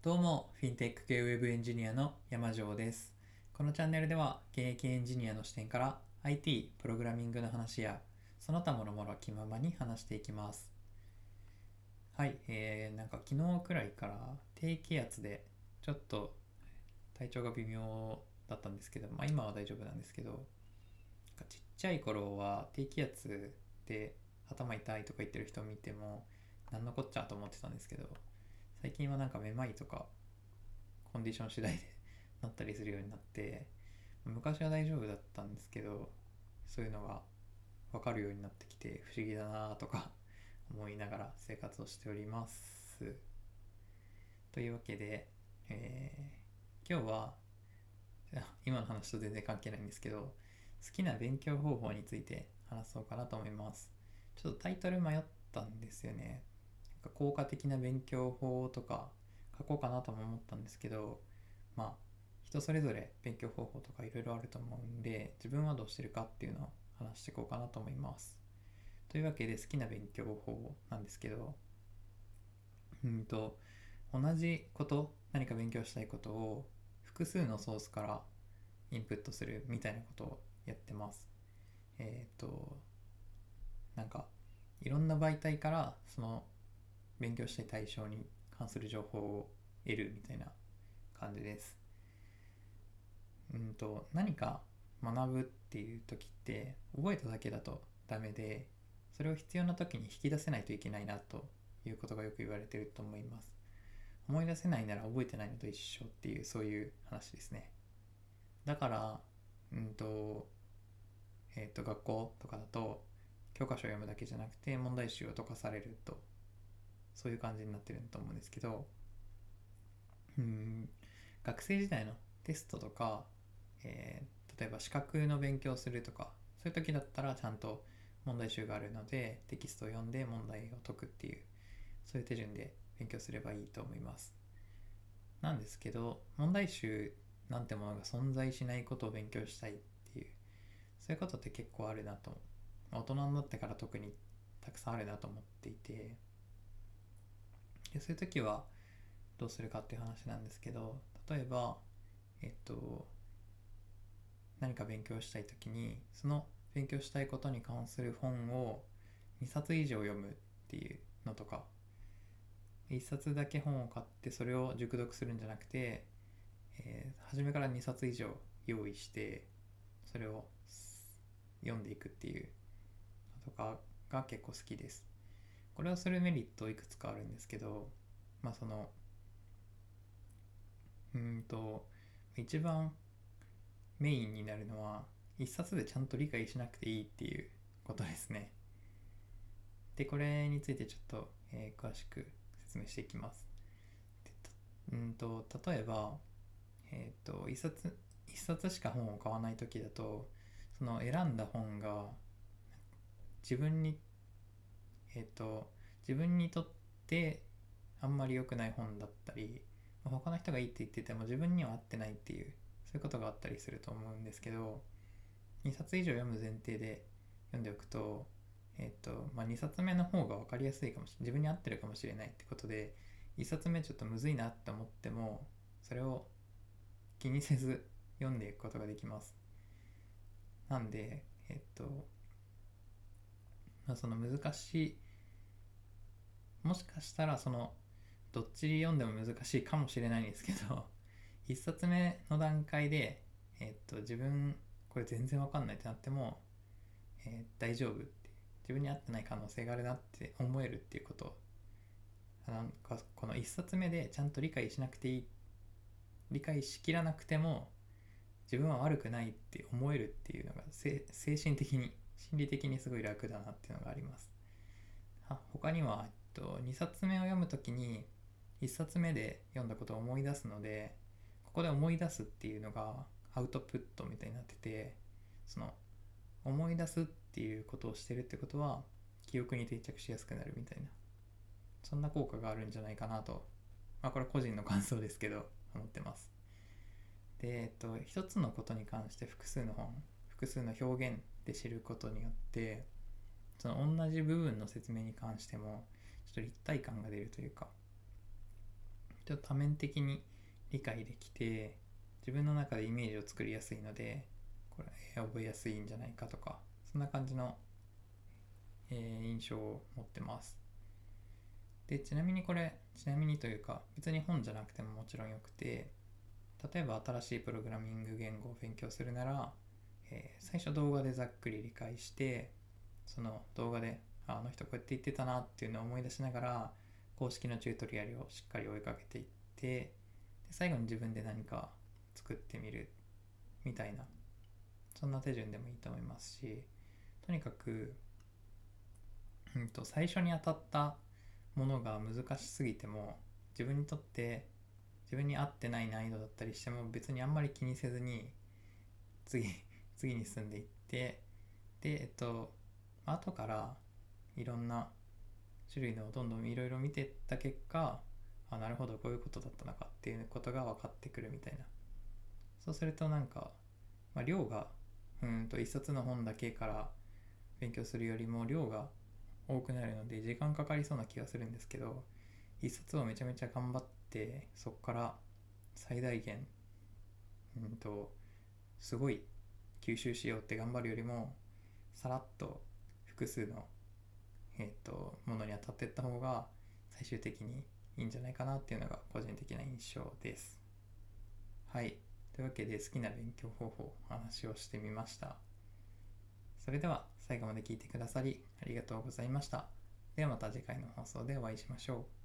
どうも、フィンテック系ウェブエンジニアの山城です。このチャンネルでは、現役エンジニアの視点から IT、プログラミングの話や、その他もろもろ気ままに話していきます。はい、えー、なんか昨日くらいから低気圧でちょっと体調が微妙だったんですけど、まあ今は大丈夫なんですけど、ちっちゃい頃は低気圧で頭痛いとか言ってる人を見ても、なんのこっちゃと思ってたんですけど、最近はなんかめまいとかコンディション次第で なったりするようになって昔は大丈夫だったんですけどそういうのが分かるようになってきて不思議だなとか 思いながら生活をしております。というわけで、えー今日は 今の話と全然関係ないんですけど好きな勉強方法について話そうかなと思います。ちょっとタイトル迷ったんですよね。効果的な勉強法とか書こうかなとも思ったんですけどまあ人それぞれ勉強方法とかいろいろあると思うんで自分はどうしてるかっていうのを話していこうかなと思います。というわけで好きな勉強方なんですけどうんと同じこと何か勉強したいことを複数のソースからインプットするみたいなことをやってます。えっ、となんかいろんな媒体からその勉強したい対象に関する情報を得るみたいな感じです。うんと何か学ぶっていう時って覚えただけだとダメでそれを必要な時に引き出せないといけないなということがよく言われてると思います。思い出せないなら覚えてないのと一緒っていうそういう話ですね。だからうんとえっ、と学校とかだと教科書を読むだけじゃなくて問題集を解かされるとそういう感じになってると思うんですけどうん学生時代のテストとか、えー例えば資格の勉強するとかそういう時だったらちゃんと問題集があるのでテキストを読んで問題を解くっていうそういう手順で勉強すればいいと思います。なんですけど問題集なんてものが存在しないことを勉強したいっていうそういうことって結構あるなと大人になってから特にたくさんあるなと思っていてでそういう時はどうするかっていう話なんですけど例えばえっと何か勉強したい時にその勉強したいことに関する本を2冊以上読むっていうのとか1冊だけ本を買ってそれを熟読するんじゃなくて、えー初めから2冊以上用意してそれを読んでいくっていうのとかが結構好きです。これをするメリットいくつかあるんですけどまあそのうんと一番メインになるのは一冊でちゃんと理解しなくていいっていうことですね。でこれについてちょっと、えー詳しく説明していきます。うんと例えば、えっ、と一冊一冊しか本を買わない時だとその選んだ本が自分にえっ、と自分にとってあんまり良くない本だったり他の人がいいって言ってても自分には合ってないっていうそういうことがあったりすると思うんですけど2冊以上読む前提で読んでおくと,、えっとまあ、2冊目の方が分かりやすいかもしれない自分に合ってるかもしれないってことで1冊目ちょっとむずいなって思ってもそれを気にせず読んでいくことができます。なんでえっと、まあ、その難しいもしかしたらそのどっち読んでも難しいかもしれないんですけど 一冊目の段階で、えっと自分これ全然わかんないってなっても、えー大丈夫って自分に合ってない可能性があるなって思えるっていうこと。なんかこの一冊目でちゃんと理解しなくていい理解しきらなくても自分は悪くないって思えるっていうのが精神的に心理的にすごい楽だなっていうのがあります。あ他には、と、2冊目を読むときに1冊目で読んだことを思い出すのでここで思い出すっていうのがアウトプットみたいになっててその思い出すっていうことをしてるってことは記憶に定着しやすくなるみたいな。そんな効果があるんじゃないかなと。まあこれ個人の感想ですけど思ってます。でえっと一つのことに関して複数の本複数の表現で知ることによってその同じ部分の説明に関してもと立体感が出るというかちょっと多面的に理解できて自分の中でイメージを作りやすいのでこれ覚えやすいんじゃないかとかそんな感じの、えー印象を持ってます。でちなみにこれちなみにというか別に本じゃなくてももちろんよくて例えば新しいプログラミング言語を勉強するなら、えー最初動画でざっくり理解してその動画であの人こうやって言ってたなっていうのを思い出しながら公式のチュートリアルをしっかり追いかけていってで最後に自分で何か作ってみるみたいなそんな手順でもいいと思いますしとにかく、うん、と最初に当たったものが難しすぎても自分にとって自分に合ってない難易度だったりしても別にあんまり気にせずに次次に進んでいってでえっと後からいろんな種類のをどんどんいろいろ見てった結果あなるほどこういうことだったのかっていうことが分かってくるみたいな。そうするとなんか、まあ、量がうんと一冊の本だけから勉強するよりも量が多くなるので時間かかりそうな気がするんですけど一冊をめちゃめちゃ頑張ってそこから最大限うんとすごい吸収しようって頑張るよりもさらっと複数の、えー、とものに当たっていった方が最終的にいいんじゃないかなっていうのが個人的な印象です。はい。というわけで好きな勉強方法お話をしてみました。それでは最後まで聞いてくださりありがとうございました。ではまた次回の放送でお会いしましょう。